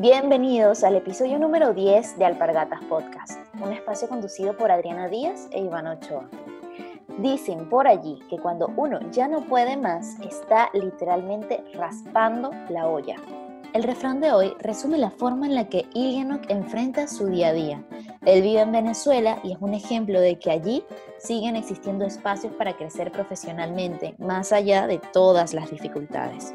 Bienvenidos al episodio número 10 de Alpargatas Podcast, un espacio conducido por Adriana Díaz e Iván Ochoa. Dicen por allí que cuando uno ya no puede más, está literalmente raspando la olla. El refrán de hoy resume la forma en la que Ilianok enfrenta su día a día. Él vive en Venezuela y es un ejemplo de que allí siguen existiendo espacios para crecer profesionalmente, más allá de todas las dificultades.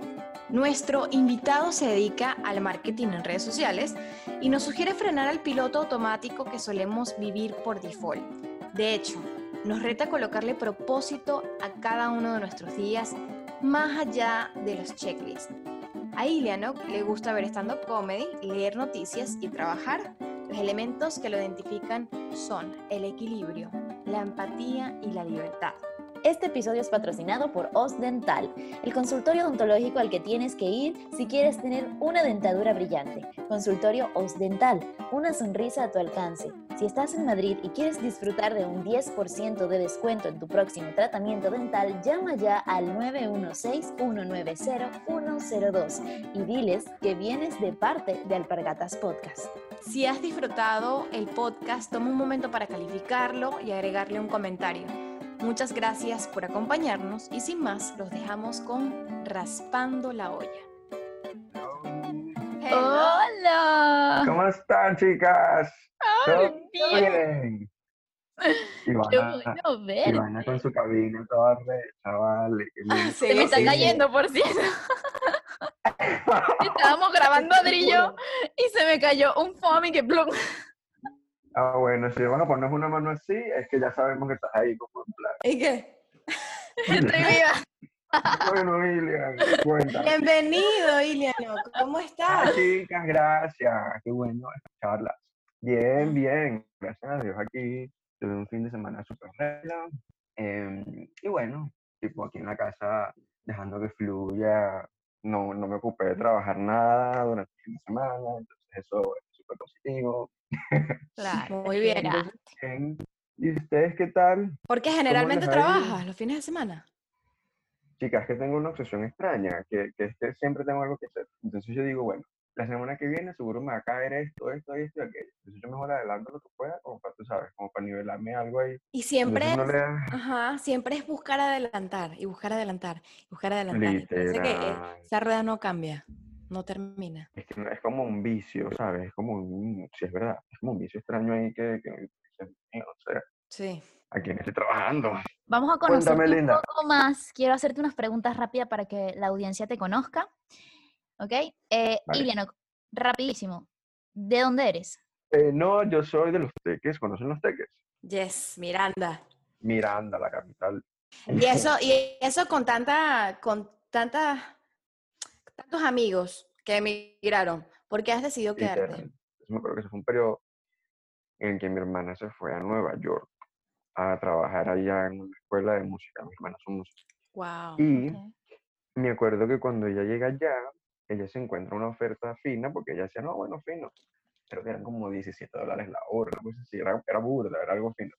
Nuestro invitado se dedica al marketing en redes sociales y nos sugiere frenar al piloto automático que solemos vivir por default. De hecho, nos reta colocarle propósito a cada uno de nuestros días más allá de los checklists. A Iliano le gusta ver stand-up comedy, leer noticias y trabajar. Los elementos que lo identifican son el equilibrio, la empatía y la libertad. Este episodio es patrocinado por Os Dental, el consultorio odontológico al que tienes que ir si quieres tener una dentadura brillante. Consultorio Os Dental, una sonrisa a tu alcance. Si estás en Madrid y quieres disfrutar de un 10% de descuento en tu próximo tratamiento dental, llama ya al 916-190-102 y diles que vienes de parte de Alpargatas Podcast. Si has disfrutado el podcast, toma un momento para calificarlo y agregarle un comentario. Muchas gracias por acompañarnos y sin más los dejamos con Raspando la olla. Hola. ¿Cómo están, chicas? Ay, ¿Todo bien? Ivana, Qué bueno ver. Ivana con su cabina toda recha, vale. Sí, Se me está cayendo, por cierto. Estábamos grabando Adrillo y se me cayó un foamy que plum. Ah, bueno, si vamos a poner una mano así, es que ya sabemos que estás ahí como en plan. ¿Y qué? Estoy viva. Bueno, Ilian, cuéntame. Bienvenido, Iliano. ¿Cómo Ah, estás? chicas, gracias. Qué bueno escucharlas. Bien, bien. Gracias a Dios aquí. Tuve un fin de semana súper regla. y bueno, tipo aquí en la casa, dejando que fluya. No, no me ocupé de trabajar nada durante el fin de semana. Entonces eso es súper positivo. Claro, Muy bien. ¿Y ustedes qué tal? Porque generalmente trabajas los fines de semana. Chicas, que tengo una obsesión extraña, que, que es que siempre tengo algo que hacer. Entonces yo digo, bueno, la semana que viene seguro me va a caer esto, esto, esto y aquello. Entonces yo mejor adelanto lo que pueda, como para, tú sabes, como para nivelarme algo ahí. Y siempre es, no ajá, siempre es buscar adelantar y buscar adelantar y buscar adelantar. Parece que esa rueda no cambia, no termina. Es que es como un vicio, ¿sabes? Es como un, sí, es verdad, es como un vicio extraño ahí que, que "Mío, o sea, Sí. ¿a quién estoy trabajando? Vamos a Cuéntame, un poco más. Quiero hacerte unas preguntas rápidas para que la audiencia te conozca. ¿Ok? Eh, Vale. Iliano, rapidísimo. ¿De dónde eres? Eh, no, yo soy de los teques, ¿conocen los teques? Yes, Miranda. Miranda, la capital. Y eso, y eso con tanta, con tanta, tantos amigos que emigraron. ¿Por qué has decidido quedarte? Yo me acuerdo que ese fue un periodo en que mi hermana se fue a Nueva York a trabajar allá en una escuela de música. Mi hermana son músicos. Wow. Y Ok. me acuerdo que cuando ella llega allá, ella se encuentra una oferta fina, porque ella decía, no, bueno, fino. Creo que eran como 17 dólares la hora, así, era, era burda, era algo fino.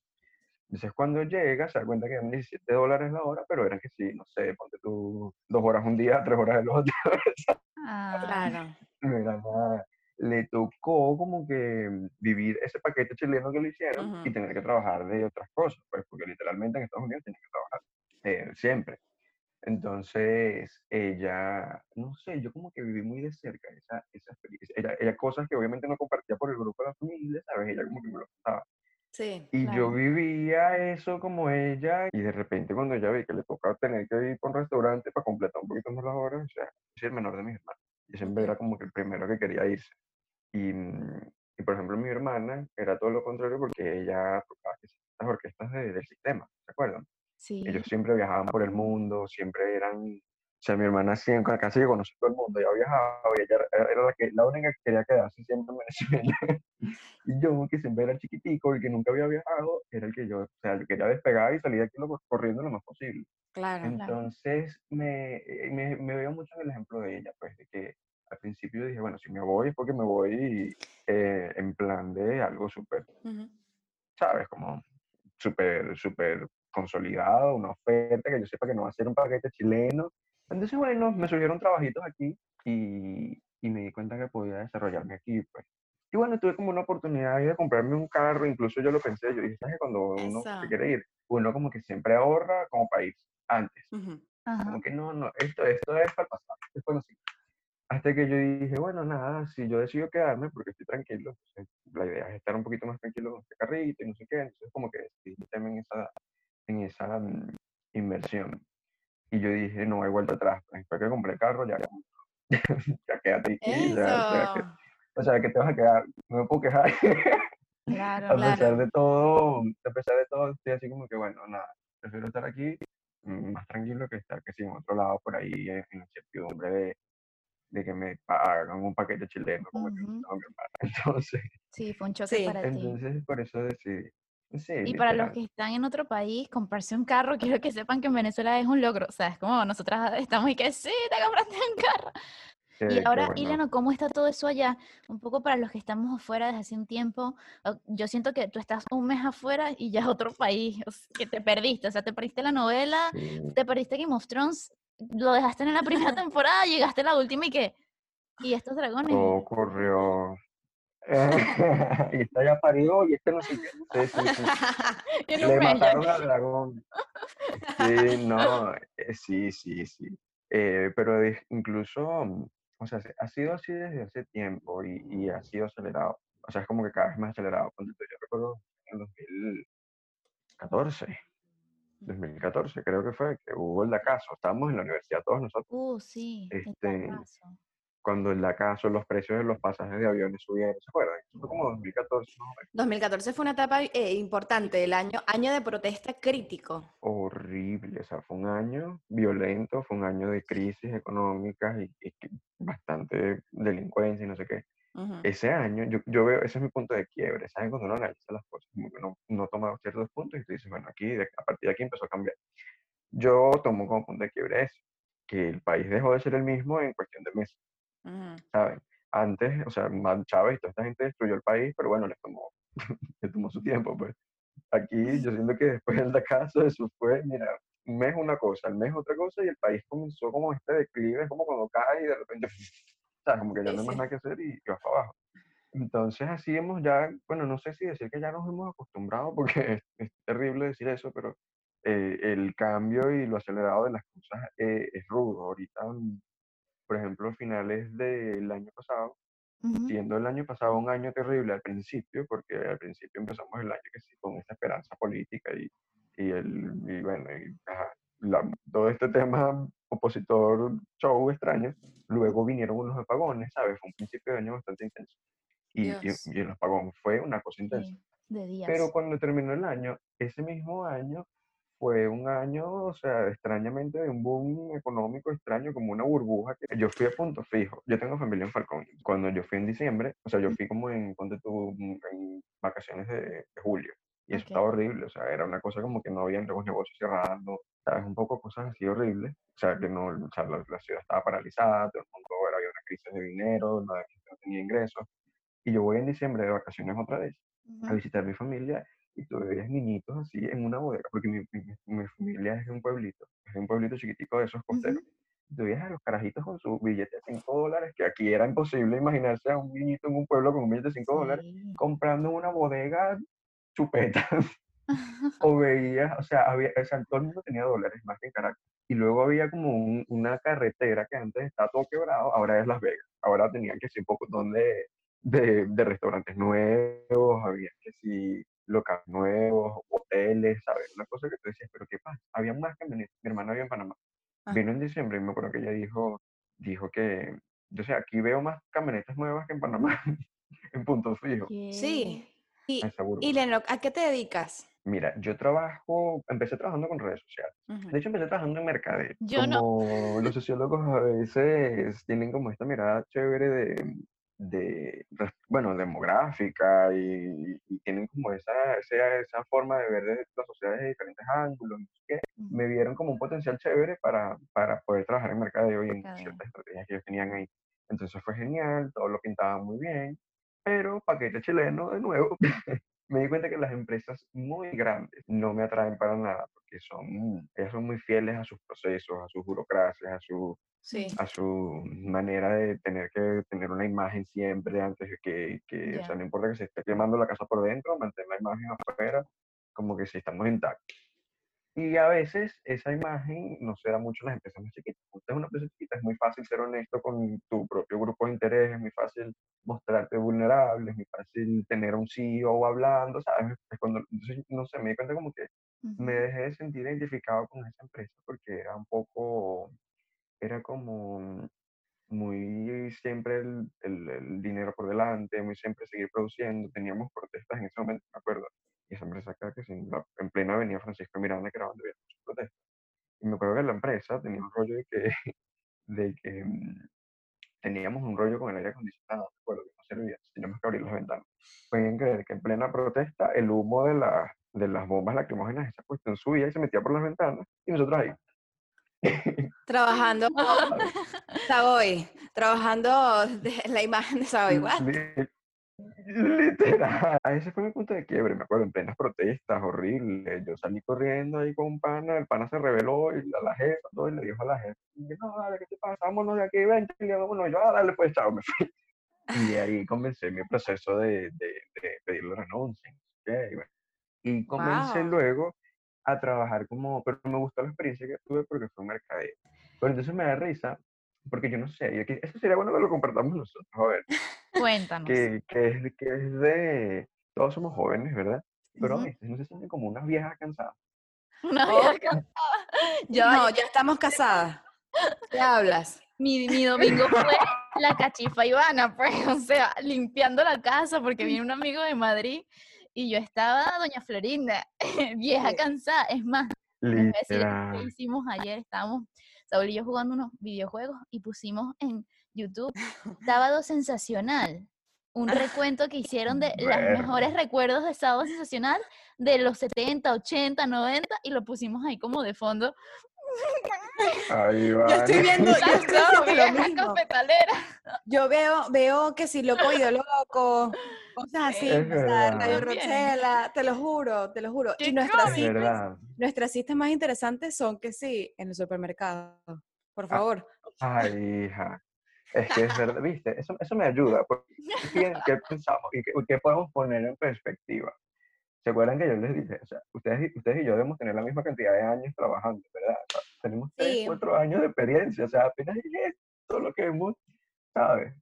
Entonces cuando llega, se da cuenta que eran 17 dólares la hora, pero eran que sí, no sé, ponte tú dos horas un día, tres horas el otro. Ah, Claro. no era nada. Le tocó como que vivir ese paquete chileno que le hicieron y tener que trabajar de otras cosas, pues, porque literalmente en Estados Unidos tienen que trabajar eh, siempre. Entonces, ella, no sé, yo como que viví muy de cerca esa, esa experiencia. Ella, ella cosas que obviamente no compartía por el grupo de la familia, ¿sabes? Ella como que me lo contaba. Sí. Y yo Claro. vivía eso como ella, y de repente cuando ella vi que le tocaba tener que ir por un restaurante para completar un poquito más las horas, o sea, yo soy el menor de mis hermanos. Yo siempre era como que el primero que quería irse. Y, mm, y por ejemplo, mi hermana era todo lo contrario porque ella tocaba las orquestas de- del sistema, ¿se acuerdan? sí. Ellos siempre viajaban por el mundo, siempre eran, sea, mi hermana siempre, casi que conocía todo el mundo, ella viajaba y ella era, la, que, la única que quería quedarse siempre en Venezuela. y yo, que siempre era chiquitico, el que nunca había viajado, era el que yo, o sea, yo quería despegar y salir de aquí lo- corriendo lo más posible. Claro. Entonces, me, eh, me, me veo mucho en el ejemplo de ella, pues, de que al principio dije, bueno, si me voy es porque me voy eh, en plan de algo súper. ¿sabes? Como súper, súper consolidado, una oferta que yo sepa que no va a ser un paquete chileno. Entonces, bueno, me surgieron trabajitos aquí y, y me di cuenta que podía desarrollarme aquí, pues. Y bueno, tuve como una oportunidad de comprarme un carro, incluso yo lo pensé, yo dije, ¿sabes? Cuando uno se Eso. quiere ir, uno como que siempre ahorra como para ir antes. Ujú. Ajá. Como que no, no, esto, esto es para el pasado, esto es para los hijos. Hasta que yo dije, bueno, nada, si yo decido quedarme porque estoy tranquilo, entonces, la idea es estar un poquito más tranquilo con este carrito y no sé qué, entonces como que decidí meterme en esa, en esa mm, inversión. Y yo dije, no hay vuelta atrás, pues, después que compré el carro, ya, ya quédate aquí, ya, ya que- Eso. o sea, que te vas a quedar, no me puedo quejar. Claro, a pesar claro. de todo, a pesar de todo, estoy así como que, bueno, nada, prefiero estar aquí mm, más tranquilo que estar que si en otro lado por ahí en incertidumbre de, de que me hagan un paquete chileno como que me. Entonces, Sí, fue un choque Sí. para ti. entonces por eso decidí. Sí, Y para los que están en otro país, comprarse un carro, quiero que sepan que en Venezuela es un logro. O sea, es como nosotras estamos y que sí, te compraste un carro. Qué- Y ahora, bueno. Ilano, ¿cómo está todo eso allá? Un poco para los que estamos afuera desde hace un tiempo. Yo siento que tú estás un mes afuera y ya es otro país, o sea, que te perdiste. O sea, te perdiste la novela, Sí. te perdiste Game of Thrones, lo dejaste en la primera temporada, llegaste a la última y que... Y estos dragones. Todo ocurrió. y está ya parido y este no sé qué. Sí, sí, sí. Le mataron al dragón. Sí, no, eh, sí, sí, sí. Eh, pero incluso, o sea, se- ha sido así desde hace tiempo y, y ha sido acelerado. O sea, es como que cada vez más acelerado. Yo recuerdo en 2014, 2014 creo que fue, que hubo el Dacaso. Estábamos en la universidad todos nosotros. Uh, sí, el Este, fracaso. Cuando el Dacaso, los precios de los pasajes de aviones subieron, ¿se acuerdan? Eso fue como 2014, más o menos. 2014 fue una etapa eh, importante, el año, año de protesta crítico. horrible, o sea, fue un año violento, fue un año de crisis económicas y, bastante delincuencia y no sé qué. Ese año, yo, yo veo, ese es mi punto de quiebre, ¿saben? Cuando uno analiza las cosas, como que no, no toma ciertos puntos y tú dices, bueno, aquí, a partir de aquí empezó a cambiar. Yo tomo como punto de quiebre eso, que el país dejó de ser el mismo en cuestión de meses, Ujú. ¿saben? Antes, o sea, Chávez y toda esta gente destruyó el país, pero bueno, les tomó, les tomó su tiempo, pues. Aquí yo siento que después del caso eso fue, mira, un mes una cosa, el mes otra cosa y el país comenzó como este declive, es como cuando cae y de repente, o sea, como que ya no hay más nada que hacer y, y vas para abajo. Entonces así hemos ya, bueno, no sé si decir que ya nos hemos acostumbrado porque es, es terrible decir eso, pero eh, el cambio y lo acelerado de las cosas eh, es rudo. Ahorita, por ejemplo, finales del año pasado, Ujú. siendo el año pasado un año terrible al principio, porque al principio empezamos el año que sí, con esta esperanza política y, y, el, y bueno, y, ajá, la- todo este tema opositor show extraño, luego vinieron unos apagones, ¿sabes? Fue un principio de año bastante intenso. Y, y el apagón fue una cosa intensa. Sí, de días. Pero cuando terminó el año, ese mismo año fue un año, o sea, extrañamente de un boom económico extraño, como una burbuja. Que yo fui a punto fijo. Yo tengo familia en Falcón. Cuando yo fui en diciembre, o sea, yo fui como en, ponte tú, en vacaciones de, de julio. Y eso Ok. estaba horrible, o sea, era una cosa como que no habían los negocios cerrando, ¿sabes? Un poco cosas así horribles. O sea, que no, o sea, la, la ciudad estaba paralizada, todo el mundo era, había una crisis de dinero, gente no tenía ingresos. Y yo voy en diciembre de vacaciones otra vez a Ujú. visitar a mi familia y tú veías niñitos así en una bodega, porque mi, mi, mi familia es de un pueblito, es de un pueblito chiquitico de esos costeros. Tú veías a los carajitos con su billete de 5 dólares, que aquí era imposible imaginarse a un niñito en un pueblo con un billete de 5 dólares, Sí. comprando en una bodega chupetas. o veías, o sea, había, o sea, todo el mundo tenía dólares más que en Caracas. Y luego había como un- una carretera que antes estaba todo quebrado, ahora es Las Vegas. Ahora tenían que ser un poco de, de, de restaurantes nuevos, había que si locales nuevos, hoteles, ¿sabes? Una cosa que tú decías, pero ¿qué pasa? Había más camionetas. Mi hermana había en Panamá. Ah. Vino en diciembre y me acuerdo que ella dijo, dijo que, yo sé, aquí veo más camionetas nuevas que en Panamá, en punto fijo. Sí. Y, y Lennox, ¿a qué te dedicas? Mira, yo trabajo, empecé trabajando con redes sociales. Ujú. De hecho, empecé trabajando en mercadeo. Yo no. como los sociólogos a veces tienen como esta mirada chévere de, de bueno, demográfica y, y tienen como esa, esa, esa forma de ver de las sociedades de diferentes ángulos. Me vieron como un potencial chévere para, para poder trabajar en mercadeo y en Mercadeo. ciertas estrategias que ellos tenían ahí. Entonces fue genial, todo lo pintaban muy bien, pero paquete chileno de nuevo. me di cuenta que las empresas muy grandes no me atraen para nada porque son, ellas son muy fieles a sus procesos, a sus burocracias, a su, Sí. a su manera de tener que tener una imagen siempre antes de que, que o Ya. sea, no importa que se esté quemando la casa por dentro, mantener la imagen afuera, como que si estamos intactos. Y a veces esa imagen no se da mucho en las empresas más chiquitas. Cuando es una empresa chiquita, es muy fácil ser honesto con tu propio grupo de interés, es muy fácil mostrarte vulnerable, es muy fácil tener a un CEO hablando, ¿sabes? Es cuando, entonces, no sé, me di cuenta como que me dejé de sentir identificado con esa empresa porque era un poco, era como muy siempre el, el- el dinero por delante, muy siempre seguir produciendo. Teníamos protestas en ese momento, me acuerdo. Y esa empresa acá, que sin la- en plena avenida Francisco Miranda, que era donde había muchas protestas. Y me acuerdo que la empresa tenía un rollo de que, de que mm, teníamos un rollo con el aire acondicionado, me acuerdo que no servía, teníamos que abrir las ventanas. Pueden creer que en plena protesta el humo de, la- de las bombas lacrimógenas, esa cuestión subía y se metía por las ventanas y nosotros ahí. Trabajando ¿sabes? Savoy, trabajando de la imagen de Savoy. What? Li- Literal. Ese fue mi punto de quiebre, me acuerdo, en plenas protestas, horrible. Yo salí corriendo ahí con un pana, el pana se rebeló y a la jefa, todo, y le dijo a la jefa, yo, no, dale, ¿qué te pasa? Vámonos de aquí, ven, y vámonos. Yo, ah, dale, pues, chao, me fui. Y ahí comencé mi proceso de, de, de pedir la renuncia. qué, y, bueno. Y comencé Wow. luego a trabajar como, pero me gustó la experiencia que tuve porque fue un mercadeo. Pero entonces me da risa, porque yo no sé, y aquí, eso sería bueno que lo compartamos nosotros, a ver Cuéntanos. que, que, es, que es de... Todos somos jóvenes, ¿verdad? Pero a Ujú. veces no se sienten como unas viejas cansadas. Una vieja cansada. Ya va, No, ya estamos casadas. ¿Qué hablas? mi, mi domingo fue la cachifa Ivana, pues, o sea, limpiando la casa porque viene un amigo de Madrid y yo estaba, doña Florinda, vieja cansada. Es más, les voy a decir qué Literal. hicimos ayer. Estábamos, Saúl y yo jugando unos videojuegos y pusimos en YouTube Sábado Sensacional. Un recuento que hicieron de los mejores recuerdos de Sábado Sensacional de los 70, 80, 90 y lo pusimos ahí como de fondo. Ahí va. Yo estoy viendo, yo estoy Claro, haciendo lo mismo. Yo veo, veo que si loco y loco, cosas así, o sea. Radio. Roxela, te lo juro, te lo juro. ¡Qué Y nuestras Es citas, nuestras citas más interesantes son que sí, en el supermercado. Por favor. Ay, hija. Es que es verdad, viste, eso, eso me ayuda. Porque, ¿qué, qué pensamos? ¿Y qué, qué podemos poner en perspectiva? ¿Se acuerdan que yo les dije? O sea, ustedes, ustedes y yo debemos tener la misma cantidad de años trabajando, ¿verdad? O sea, tenemos tres, Sí. cuatro años de experiencia, o sea, apenas es esto lo que hemos, ¿sabes?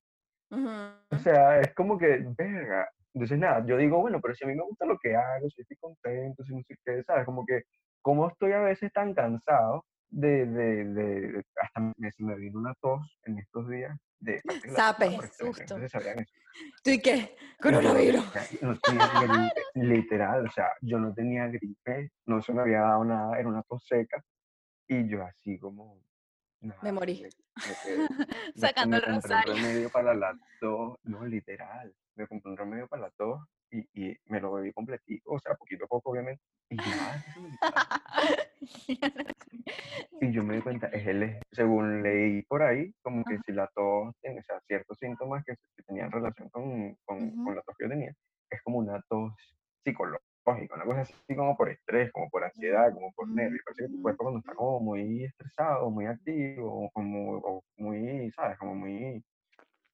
Ujú. O sea, es como que, verga. Entonces, nada, yo digo, bueno, pero si a mí me gusta lo que hago, si estoy contento, si no sé qué, ¿sabes? Como que, ¿cómo estoy a veces tan cansado de, de, de- hasta me, me vino una tos en estos días de Sape. Susto. ¿Tú y qué? Coronavirus. No tenía gripe, literal, o sea, yo no tenía gripe, no se me había dado nada, era una tos seca, y yo así como, nada, Me morí. me quedé- me- Sacando el rosario. un remedio para la tos, no, literal, me compré un remedio para la tos y, y me lo bebí completico, o sea, poquito a poco, obviamente, y quitaba. Y yo me di cuenta, es el, según leí por ahí, como que Ajá. si la tos tiene, o sea, ciertos síntomas que, que tenían relación con, con, con la tos que yo tenía, es como una tos psicológica, una cosa así como por estrés, como por ansiedad, como por nervios. Parece que tu cuerpo cuando está como muy estresado, muy activo, o como o muy, ¿sabes? Como muy,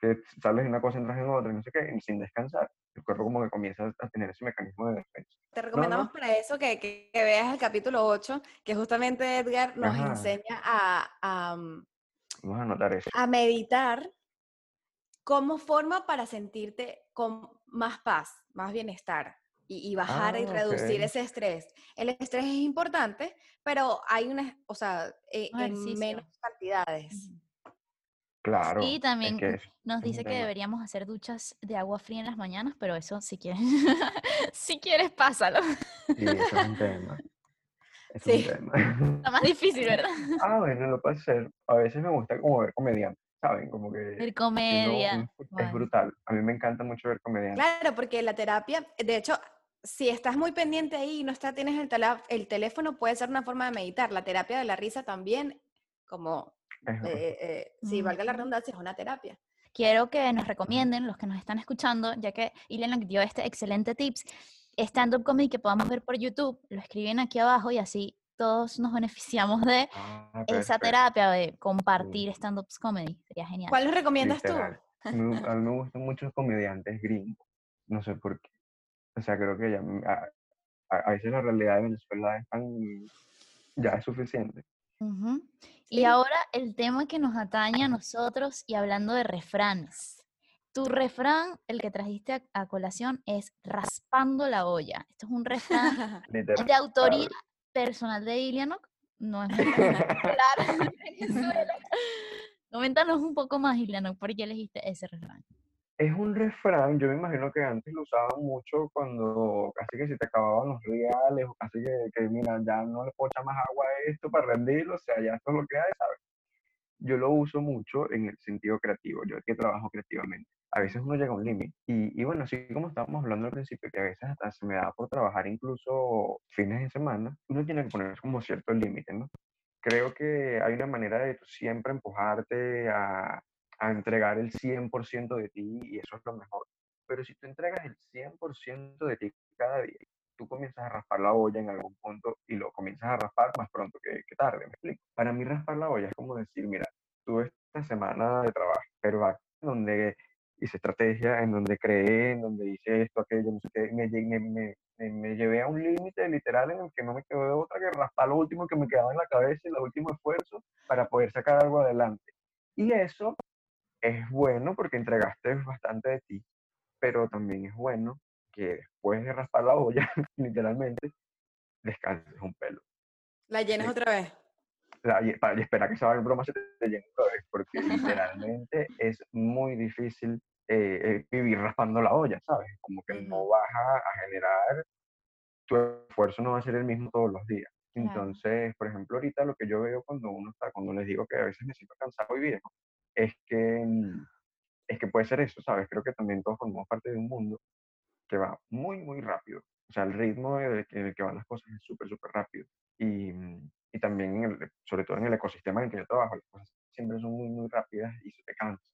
que sales de una cosa, entras en otra, y no sé qué, y sin descansar, el cuerpo como que comienza a tener ese mecanismo de defensa. Te recomendamos no. para eso que, que- que veas el capítulo 8, que justamente Edgar nos Ajá. enseña a, a, mm, Vamos a anotar eso. a meditar como forma para sentirte con más paz, más bienestar y, y bajar y Ah, reducir ok. ese estrés. El estrés es importante, pero hay una, o sea, e- en Ejercicio. menos cantidades. Claro. Y es también que es- nos es dice que deberíamos hacer duchas de agua fría en las mañanas, pero eso si quieres, si quieres, pásalo. Sí, eso es un tema. Eso Sí. es un tema. Está más difícil, ¿verdad? Ah, bueno, lo puedo hacer. A veces me gusta como ver comediantes, ¿saben? Como que Ver comedia. es Bueno. brutal. A mí me encanta mucho ver comediantes. Claro, porque la terapia, de hecho, si estás muy pendiente ahí y no está, tienes el, el teléfono, puede ser una forma de meditar. La terapia de la risa también, como, Es- eh, eh, si valga la redundancia, es una terapia. Quiero que nos recomienden, los que nos están escuchando, ya que Ileana dio este excelente tips, stand-up comedy que podamos ver por YouTube, lo escriben aquí abajo y así todos nos beneficiamos de Ah, esa terapia de compartir stand-ups comedy. Sería genial. ¿Cuáles recomiendas tú? Literal. Me- a mí me gustan mucho los comediantes gringos. No sé por qué. O sea, creo que ya, m- a, a- a veces la realidad de Venezuela es tan, ya es suficiente. Ujú. Y ahora el tema que nos atañe a nosotros y hablando de refranes. Tu refrán, el que trajiste a, a colación, es raspando la olla. Esto es un refrán de autoría personal de Ilianoc. No es en Venezuela. Coméntanos un poco más, Ilianoc, por qué elegiste ese refrán. Es un refrán, yo me imagino que antes lo usaban mucho cuando casi que se te acababan los reales o casi que, que, mira, ya no le puedo más agua a esto para rendirlo, o sea, ya esto es lo que hay, ¿sabes? Yo lo uso mucho en el sentido creativo, yo que trabajo creativamente. A veces uno llega a un límite y, y bueno, así como estábamos hablando al principio, que a veces hasta se me da por trabajar incluso fines de semana, uno tiene que poner como cierto límite, ¿no? Creo que hay una manera de siempre empujarte a, a entregar el 100% de ti y eso es lo mejor. Pero si tú entregas el 100% de ti cada día, tú comienzas a raspar la olla en algún punto y lo comienzas a raspar más pronto que, que tarde, ¿me explico? Para mí raspar la olla es como decir, mira, tuve esta semana de trabajo, pero aquí donde hice estrategia, en donde creé, en donde hice esto, aquello, no sé qué, me, me- me- me llevé a un límite literal en el que no me quedó de otra que raspar lo último que me quedaba en la cabeza y el último esfuerzo para poder sacar algo adelante. Y eso es bueno porque entregaste bastante de ti, pero también es bueno que después de raspar la olla, literalmente, descanses un pelo. La llenas Sí. otra vez. La- para y espera que esa broma se te llene otra vez, porque literalmente es muy difícil eh, eh, vivir raspando la olla, ¿sabes? Como que no vas a, a generar, tu esfuerzo no va a ser el mismo todos los días. Entonces, por ejemplo, ahorita lo que yo veo cuando uno está, cuando les digo que a veces me siento cansado y viejo, es que, mm, es que puede ser eso, ¿sabes? Creo que también todos formamos parte de un mundo que va muy, muy rápido. O sea, el ritmo en el que, van las cosas es súper, súper rápido. Y, mm, y también, en el- sobre todo en el ecosistema en el que yo trabajo, las cosas siempre son muy, muy rápidas y se te cansa.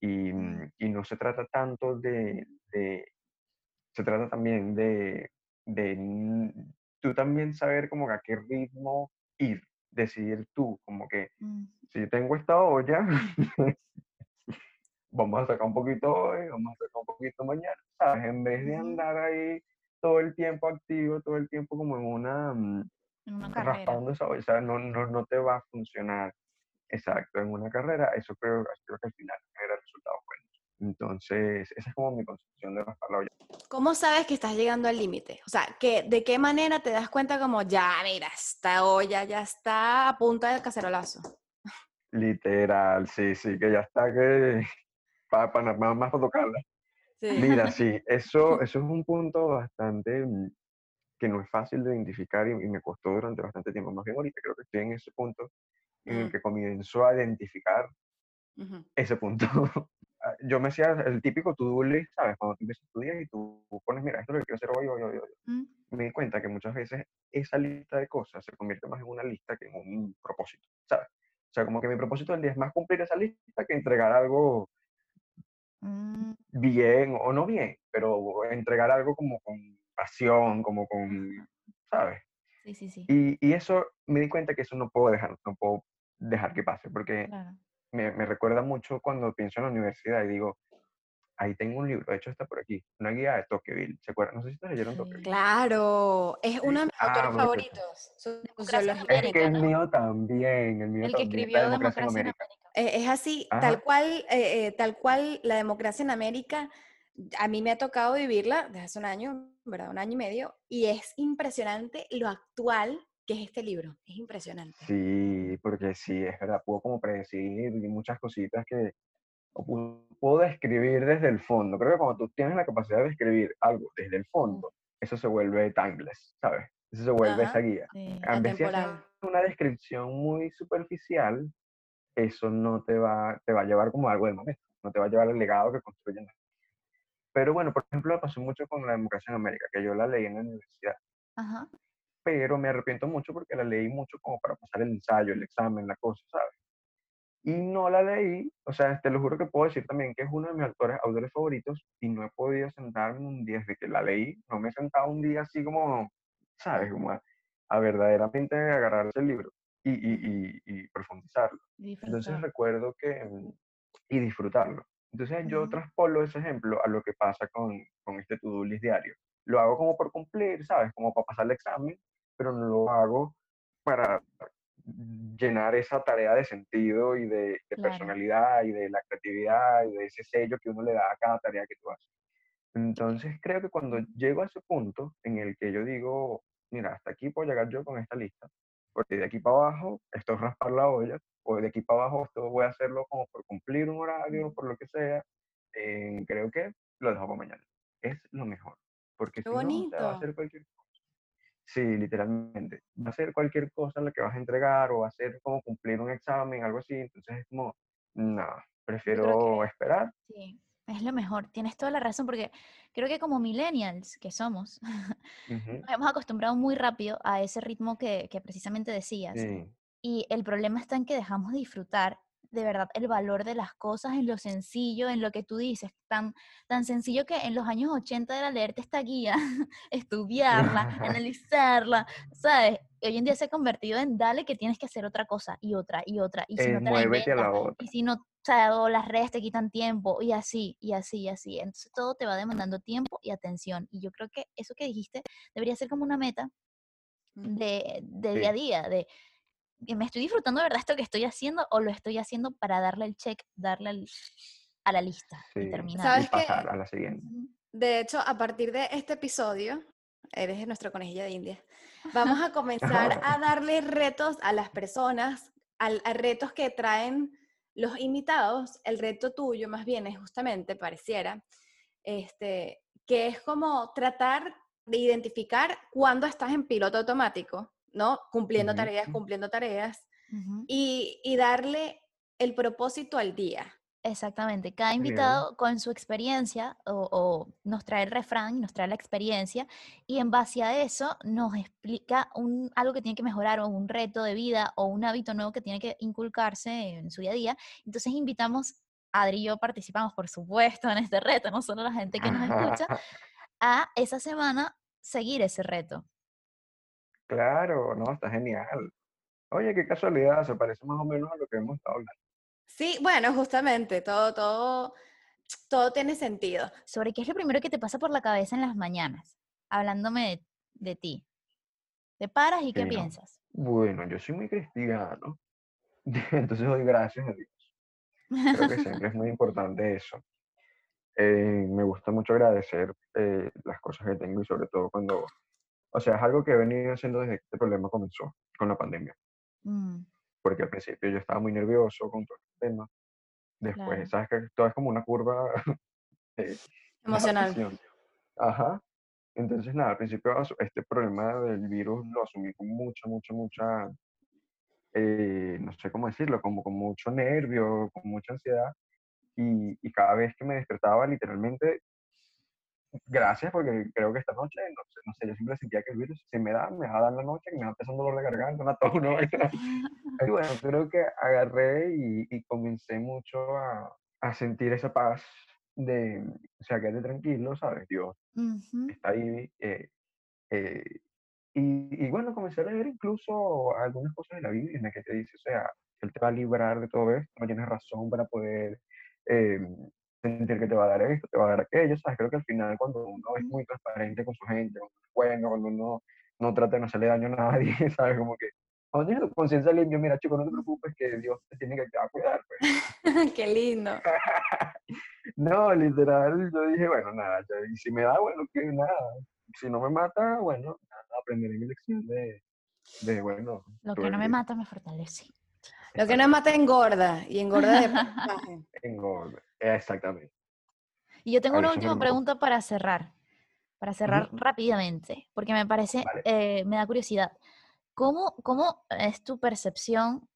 Y, mm, y no se trata tanto de, de- se trata también de, de tú también saber como a qué ritmo ir, decidir tú, como que Mm, si tengo esta olla, vamos a sacar un poquito hoy, vamos a sacar un poquito mañana, ¿sabes? En vez de andar ahí todo el tiempo activo, todo el tiempo como en una, mm, En una raspando esa olla, o sea, no, no, no te va a funcionar. Exacto, en una carrera, eso creo, creo que al final. Entonces, esa es como mi concepción de raspar la olla. ¿Cómo sabes que estás llegando al límite? O sea, que, ¿de qué manera te das cuenta como, ya, mira, esta olla ya está a punta del cacerolazo? Literal, sí, sí, que ya está que para, para, más, más para tocarla. Mira, sí, eso, eso es un punto bastante mm, que no es fácil de identificar y, y me costó durante bastante tiempo. Más bien ahorita creo que estoy en ese punto en el Mm. que comienzo a identificar ese punto. Ah, Yo me hacía el típico to-do list, ¿sabes? Cuando tú empiezas a estudiar y tú pones, mira, esto es lo que quiero hacer hoy, hoy, hoy, hoy. Mm, Me di cuenta que muchas veces esa lista de cosas se convierte más en una lista que en un propósito, ¿sabes? O sea, como que mi propósito del día es más cumplir esa lista que entregar algo mm, bien o no bien, pero entregar algo como con pasión, como con, ¿sabes? Sí, sí, sí. Y, y eso me di cuenta que eso no puedo dejar, no puedo dejar que pase, porque Claro. Me, me recuerda mucho cuando pienso en la universidad y digo, ahí tengo un libro, de hecho está por aquí, una guía de Tocqueville, ¿se acuerdan? No sé si ustedes leyeron. Tocqueville. Claro, es uno de mis Ah, autores favoritos. Su- Democracia en. Es que el mío también, el mío El que también, escribió la democracia en Democracia en América. América. Eh, es así, Ajá. tal cual, eh, eh, tal cual la democracia en América, a mí me ha tocado vivirla desde hace un año, ¿verdad? Un año y medio, y es impresionante lo actual que es este libro. Es impresionante. Sí, porque sí, es verdad, puedo como predecir muchas cositas que o puedo describir desde el fondo. Creo que cuando tú tienes la capacidad de escribir algo desde el fondo, eso se vuelve timeless, ¿sabes? Eso se vuelve Ajá. esa guía. Sí. Atemporal. una descripción muy superficial, eso no te va, te va a llevar como algo del momento, no te va a llevar al legado que construyen. Pero bueno, por ejemplo, me pasó mucho con la democracia en América, que yo la leí en la universidad, Ajá. Pero me arrepiento mucho porque la leí mucho como para pasar el ensayo, el examen, la cosa, ¿sabes? Y no la leí, o sea, te lo juro que puedo decir también que es uno de mis autores, autores favoritos y no he podido sentarme un día desde que la leí, no me he sentado un día así como, ¿sabes? Como a, a verdaderamente agarrarse el libro y, y, y, y profundizarlo. Entonces recuerdo que, mm, y disfrutarlo. Entonces yo Ujú. traspolo ese ejemplo a lo que pasa con, con este to-do list diario. Lo hago como por cumplir, ¿sabes? Como para pasar el examen, pero no lo hago para llenar esa tarea de sentido y de, de Claro. personalidad y de la creatividad y de ese sello que uno le da a cada tarea que tú haces. Entonces creo que cuando llego a ese punto en el que yo digo, mira, hasta aquí puedo llegar yo con esta lista, porque de aquí para abajo esto es raspar la olla, o de aquí para abajo esto voy a hacerlo como por cumplir un horario, por lo que sea, eh, creo que lo dejo para mañana. Es lo mejor, porque Qué si no, te va a bonito. hacer cualquier cosa. Sí, literalmente. Va a ser cualquier cosa la que vas a entregar o va a ser como cumplir un examen, algo así. Entonces es como, no, prefiero que esperar. Sí, es lo mejor. Tienes toda la razón porque creo que como millennials que somos, Ujú, nos hemos acostumbrado muy rápido a ese ritmo que, que precisamente decías. Sí, Y el problema está en que dejamos de disfrutar de verdad el valor de las cosas en lo sencillo, en lo que tú dices, tan, tan sencillo que en los años 80 era leerte esta guía, estudiarla, analizarla, ¿sabes? Y hoy en día se ha convertido en dale que tienes que hacer otra cosa y otra y otra, y si Eh, no te la muévete a inventas, la otra. y si no, o sea, o las redes te quitan tiempo, y así, y así, y así. Entonces todo te va demandando tiempo y atención. Y yo creo que eso que dijiste debería ser como una meta de, de día a Sí, día, de me estoy disfrutando de verdad esto que estoy haciendo o lo estoy haciendo para darle el check, darle al- a la lista y sí. terminar. Y ¿Sabes qué? pasar a la siguiente. De hecho, a partir de este episodio, eres nuestra conejilla de India, vamos a comenzar a darle retos a las personas, al- a, retos que traen los invitados. El reto tuyo, más bien, es justamente, pareciera, este, que es como tratar de identificar cuándo estás en piloto automático, ¿no? Cumpliendo tareas, cumpliendo tareas, y, y darle el propósito al día. Exactamente. Cada Bien. invitado con su experiencia o, o nos trae el refrán, nos trae la experiencia y en base a eso nos explica un, algo que tiene que mejorar o un reto de vida o un hábito nuevo que tiene que inculcarse en su día a día. Entonces invitamos, Adri y yo participamos, por supuesto, en este reto, no solo la gente que nos escucha, a esa semana seguir ese reto. Claro, no, está genial. Oye, qué casualidad, se parece más o menos a lo que hemos estado hablando. Sí, bueno, justamente, todo, todo, todo tiene sentido. Sobre qué es lo primero que te pasa por la cabeza en las mañanas, hablándome de, de ti. ¿Te paras y qué piensas? Bueno, yo soy muy cristiano, entonces doy gracias a Dios. Creo que siempre es muy importante eso. Eh, me gusta mucho agradecer eh, las cosas que tengo y sobre todo cuando, o sea, es algo que he venido haciendo desde que este problema comenzó con la pandemia, Mm, porque al principio yo estaba muy nervioso con todo el tema. Después, Claro. sabes que todo es como una curva de Emocional. Ajá. Entonces, nada, al principio este problema del virus lo asumí con mucha, mucha, mucha, eh, no sé cómo decirlo, como con mucho nervio, con mucha ansiedad. Y, y cada vez que me despertaba, literalmente, gracias, porque creo que esta noche, no sé, no sé, yo siempre sentía que el virus se me da, me va a dar la noche, me va empezando dolor de garganta, una tos, una vaina. Y bueno, creo que agarré y, y comencé mucho a, a sentir esa paz de, o sea, quédate tranquilo, ¿sabes? Dios ujú, está ahí. eh, eh, y, y bueno, comencé a leer incluso algunas cosas de la Biblia en la que te dice, o sea, Él te va a librar de todo esto, no tienes razón para poder eh, sentir que te va a dar esto, te va a dar aquello, ¿sabes? Creo que al final cuando uno es muy transparente con su gente, cuando es bueno, cuando uno no trata de no hacerle daño a nadie, ¿sabes? Como que cuando tienes tu conciencia limpia, mira, chico, no te preocupes que Dios te tiene que te va a cuidar, pues. Qué lindo. No, literal, yo dije, bueno, nada, ya, y si me da, bueno, que nada, si no me mata, bueno, nada, aprenderé mi lección de, de bueno. Lo que no me mata me fortalece. Lo que no mata engorda y engorda de engorda. Exactamente. Y yo tengo Ahí una última pregunta para cerrar, para cerrar rápidamente, porque me parece, Vale. eh, me da curiosidad. ¿Cómo, ¿Cómo es tu percepción,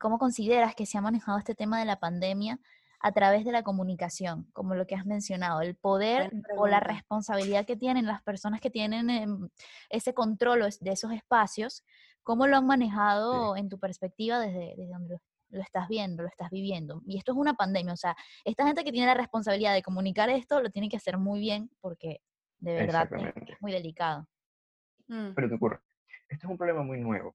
cómo consideras que se ha manejado este tema de la pandemia a través de la comunicación, como lo que has mencionado, el poder o la responsabilidad que tienen las personas que tienen em, ese control de esos espacios, cómo lo han manejado en tu perspectiva desde, desde donde lo, lo estás viendo, lo estás viviendo? Y esto es una pandemia, o sea, esta gente que tiene la responsabilidad de comunicar esto lo tiene que hacer muy bien porque de verdad es muy delicado. Mm. Pero te ocurre. este es un problema muy nuevo.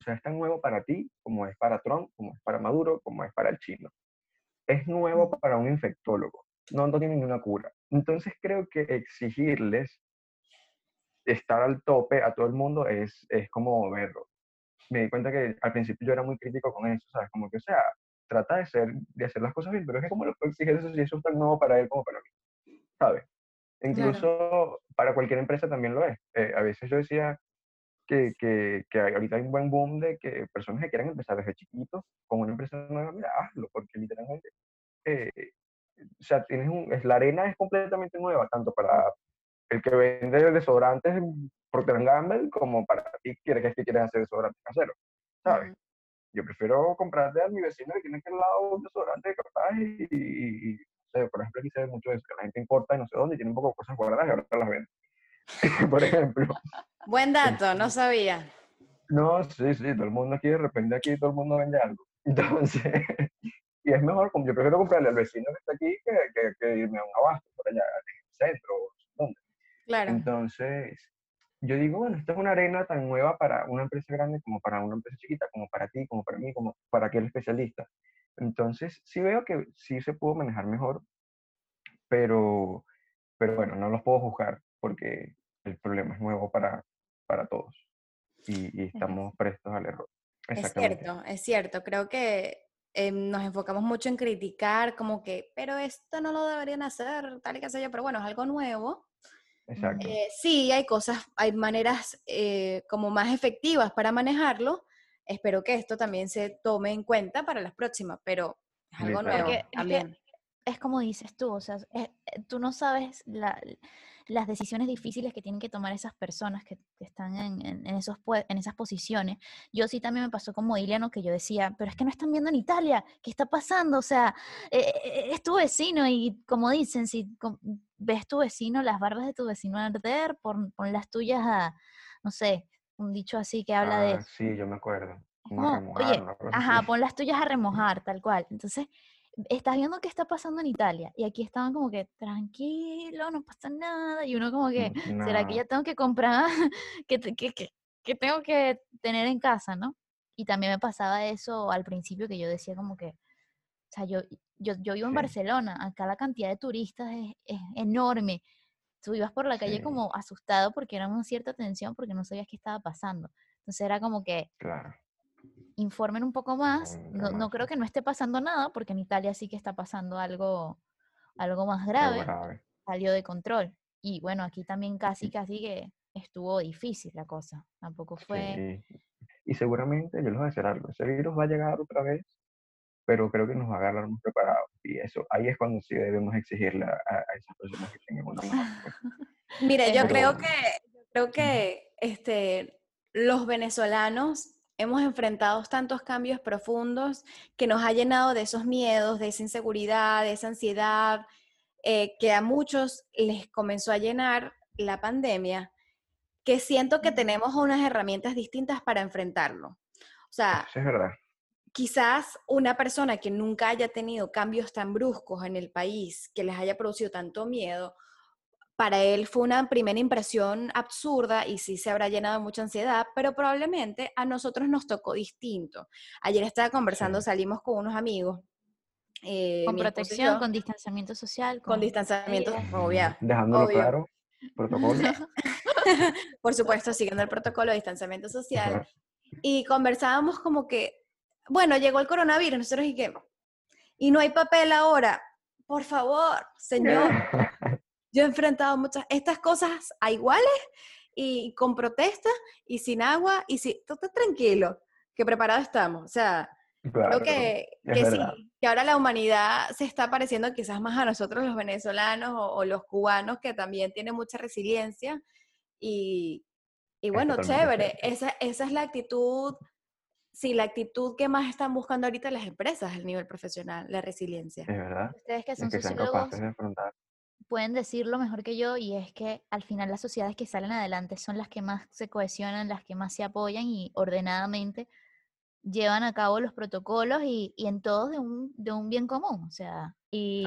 O sea, es tan nuevo para ti como es para Trump, como es para Maduro, como es para el chino. Es nuevo para un infectólogo. No, no tiene ninguna cura. Entonces creo que exigirles estar al tope a todo el mundo es, es como verlo. Me di cuenta que al principio yo era muy crítico con eso, ¿sabes? Como que, o sea, trata de, ser, de hacer las cosas bien, pero es que como lo puedo exigir eso si eso es tan nuevo para él como para mí, ¿sabes? Incluso para cualquier empresa también lo es. Eh, a veces yo decía que, que, que, ahorita hay un buen boom de que personas que quieran empezar desde chiquitos con una empresa nueva, mira, hazlo, porque literalmente, eh, o sea, tienes un, es, la arena es completamente nueva, tanto para el que vende desodorantes Procter Gamble como para ti que que quieres hacer desodorantes caseros, ¿sabes? Yo prefiero comprarle a mi vecino que tiene que al lado un desodorante capaz y, y, y por ejemplo, aquí se ve mucho eso, que la gente importa y no sé dónde y tiene un poco de cosas guardadas y ahora las vende. por ejemplo. Buen dato, no sabía. No, sí, sí, todo el mundo aquí, de repente aquí todo el mundo vende algo. Entonces, y es mejor, yo prefiero comprarle al vecino que está aquí que, que, que irme a un abasto por allá, en el centro. Claro. Entonces, yo digo, bueno, esta es una arena tan nueva para una empresa grande como para una empresa chiquita, como para ti, como para mí, como para aquel especialista. Entonces, sí veo que sí se pudo manejar mejor, pero, pero bueno, no los puedo juzgar porque el problema es nuevo para, para todos y, y estamos prestos al error. Es cierto, es cierto. Creo que eh, nos enfocamos mucho en criticar, como que, pero esto no lo deberían hacer, tal y qué sé yo, pero bueno, es algo nuevo. Exacto. Eh, sí, hay cosas, hay maneras eh, como más efectivas para manejarlo. Espero que esto también se tome en cuenta para las próximas, pero es algo nuevo también. Es, como dices tú, o sea, tú no sabes la, las decisiones difíciles que tienen que tomar esas personas que, están en, esos, en esas posiciones. Yo sí también me pasó como Iliano que yo decía, pero es que no están viendo en Italia, ¿qué está pasando? O sea, eh, eh, es tu vecino y como dicen, si ves tu vecino, las barbas de tu vecino a arder, pon, las tuyas a, no sé, un dicho así que habla de... Ah, sí, yo me acuerdo. oye, ajá, pon las tuyas a remojar, tal cual. Entonces, estás viendo qué está pasando en Italia y aquí estaban como que tranquilo, no pasa nada y uno como que, ¿será que ya tengo que comprar? que, tengo que tener en casa, no? Y también me pasaba eso al principio que yo decía como que, o sea, yo, yo, yo vivo en Barcelona, acá la cantidad de turistas es, enorme. Tú ibas por la calle como asustado porque era una cierta tensión porque no sabías qué estaba pasando. Entonces era como que, claro informen un poco más. No, no, creo que no esté pasando nada, porque en Italia sí que está pasando algo, algo más grave. Salió de control. Y bueno, aquí también casi, casi que estuvo difícil la cosa. Tampoco fue... Y seguramente, yo les voy a decir algo, ese virus va a llegar otra vez, pero creo que nos va a agarrar más preparados. Y eso, ahí es cuando sí debemos exigirle a, esas personas que tengan una mejor. Mira, yo creo que, creo que este, los venezolanos hemos enfrentado tantos cambios profundos que nos ha llenado de esos miedos, de esa inseguridad, de esa ansiedad, eh, que a muchos les comenzó a llenar la pandemia, que siento que tenemos unas herramientas distintas para enfrentarlo. O sea, es verdad. Quizás una persona que nunca haya tenido cambios tan bruscos en el país, que les haya producido tanto miedo, para él fue una primera impresión absurda y sí se habrá llenado de mucha ansiedad, pero probablemente a nosotros nos tocó distinto. Ayer estaba conversando, salimos con unos amigos. Eh, con protección, con distanciamiento social. Con, distanciamiento, obvio. Dejándolo claro, protocolo. Por supuesto, siguiendo el protocolo de distanciamiento social. Y conversábamos como que, bueno, llegó el coronavirus, nosotros y que, y no hay papel ahora. Por favor, señor, Yo he enfrentado muchas, estas cosas a iguales y con protesta y sin agua y si, tú estás tranquilo, que preparado estamos. O sea, creo que, que sí, que ahora la humanidad se está pareciendo quizás más a nosotros los venezolanos o, los cubanos que también tienen mucha resiliencia y, y bueno, chévere, esa, esa es la actitud sí, la actitud que más están buscando ahorita las empresas a nivel profesional, la resiliencia. Es verdad. Ustedes que son sociólogos, pueden decirlo mejor que yo y es que al final las sociedades que salen adelante son las que más se cohesionan, las que más se apoyan y ordenadamente llevan a cabo los protocolos y, y en todos de un, de un bien común. O sea, y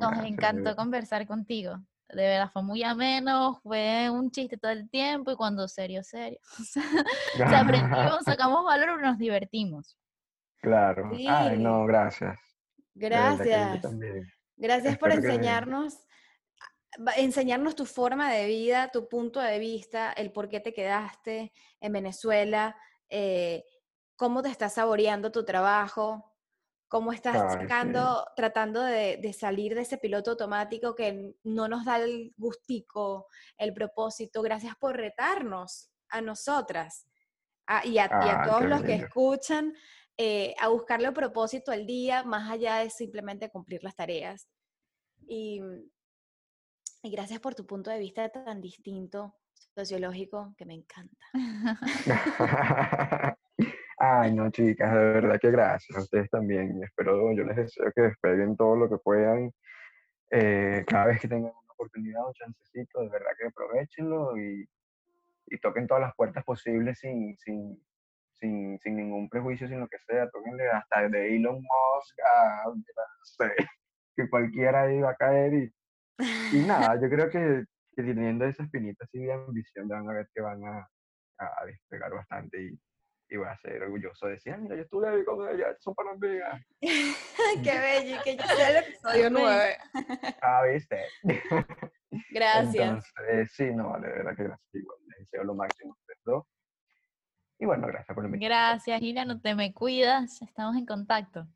nos encantó conversar contigo. De verdad fue muy ameno, fue un chiste todo el tiempo y cuando serio, serio. O sea, aprendimos, sacamos valor y nos divertimos. Claro. Ay, no, gracias. Gracias. Gracias por enseñarnos, enseñarnos tu forma de vida, tu punto de vista, el por qué te quedaste en Venezuela, eh, cómo te estás saboreando tu trabajo, cómo estás sacando, tratando de, salir de ese piloto automático que no nos da el gustico, el propósito. Gracias por retarnos a nosotras y, a, ah, todos los que escuchan eh, a buscarle propósito al día, más allá de simplemente cumplir las tareas. Y, y gracias por tu punto de vista tan distinto, sociológico, que me encanta. Ay, no, chicas, de verdad que gracias a ustedes también. Espero, yo les deseo que despeguen todo lo que puedan. Eh, cada vez que tengan una oportunidad, un chancecito, de verdad que aprovechenlo y, y toquen todas las puertas posibles sin, sin, sin, sin, ningún prejuicio, sin lo que sea. Tóquenle hasta de Elon Musk a, no sé, que cualquiera ahí va a caer. Y, y nada, yo creo que, que teniendo esa espinita así de ambición, van a ver que van a, a despegar bastante. Y, y voy a ser orgulloso de decir, ah, mira, yo estuve ahí con ella, son para amigas. Qué bello, que ya sea el episodio 9. ah, viste. Gracias. Entonces, sí, no, de verdad que gracias igual. Les deseo lo máximo a ustedes dos. Y bueno, gracias por invitarme. Gracias, Gina, no te me cuidas, estamos en contacto.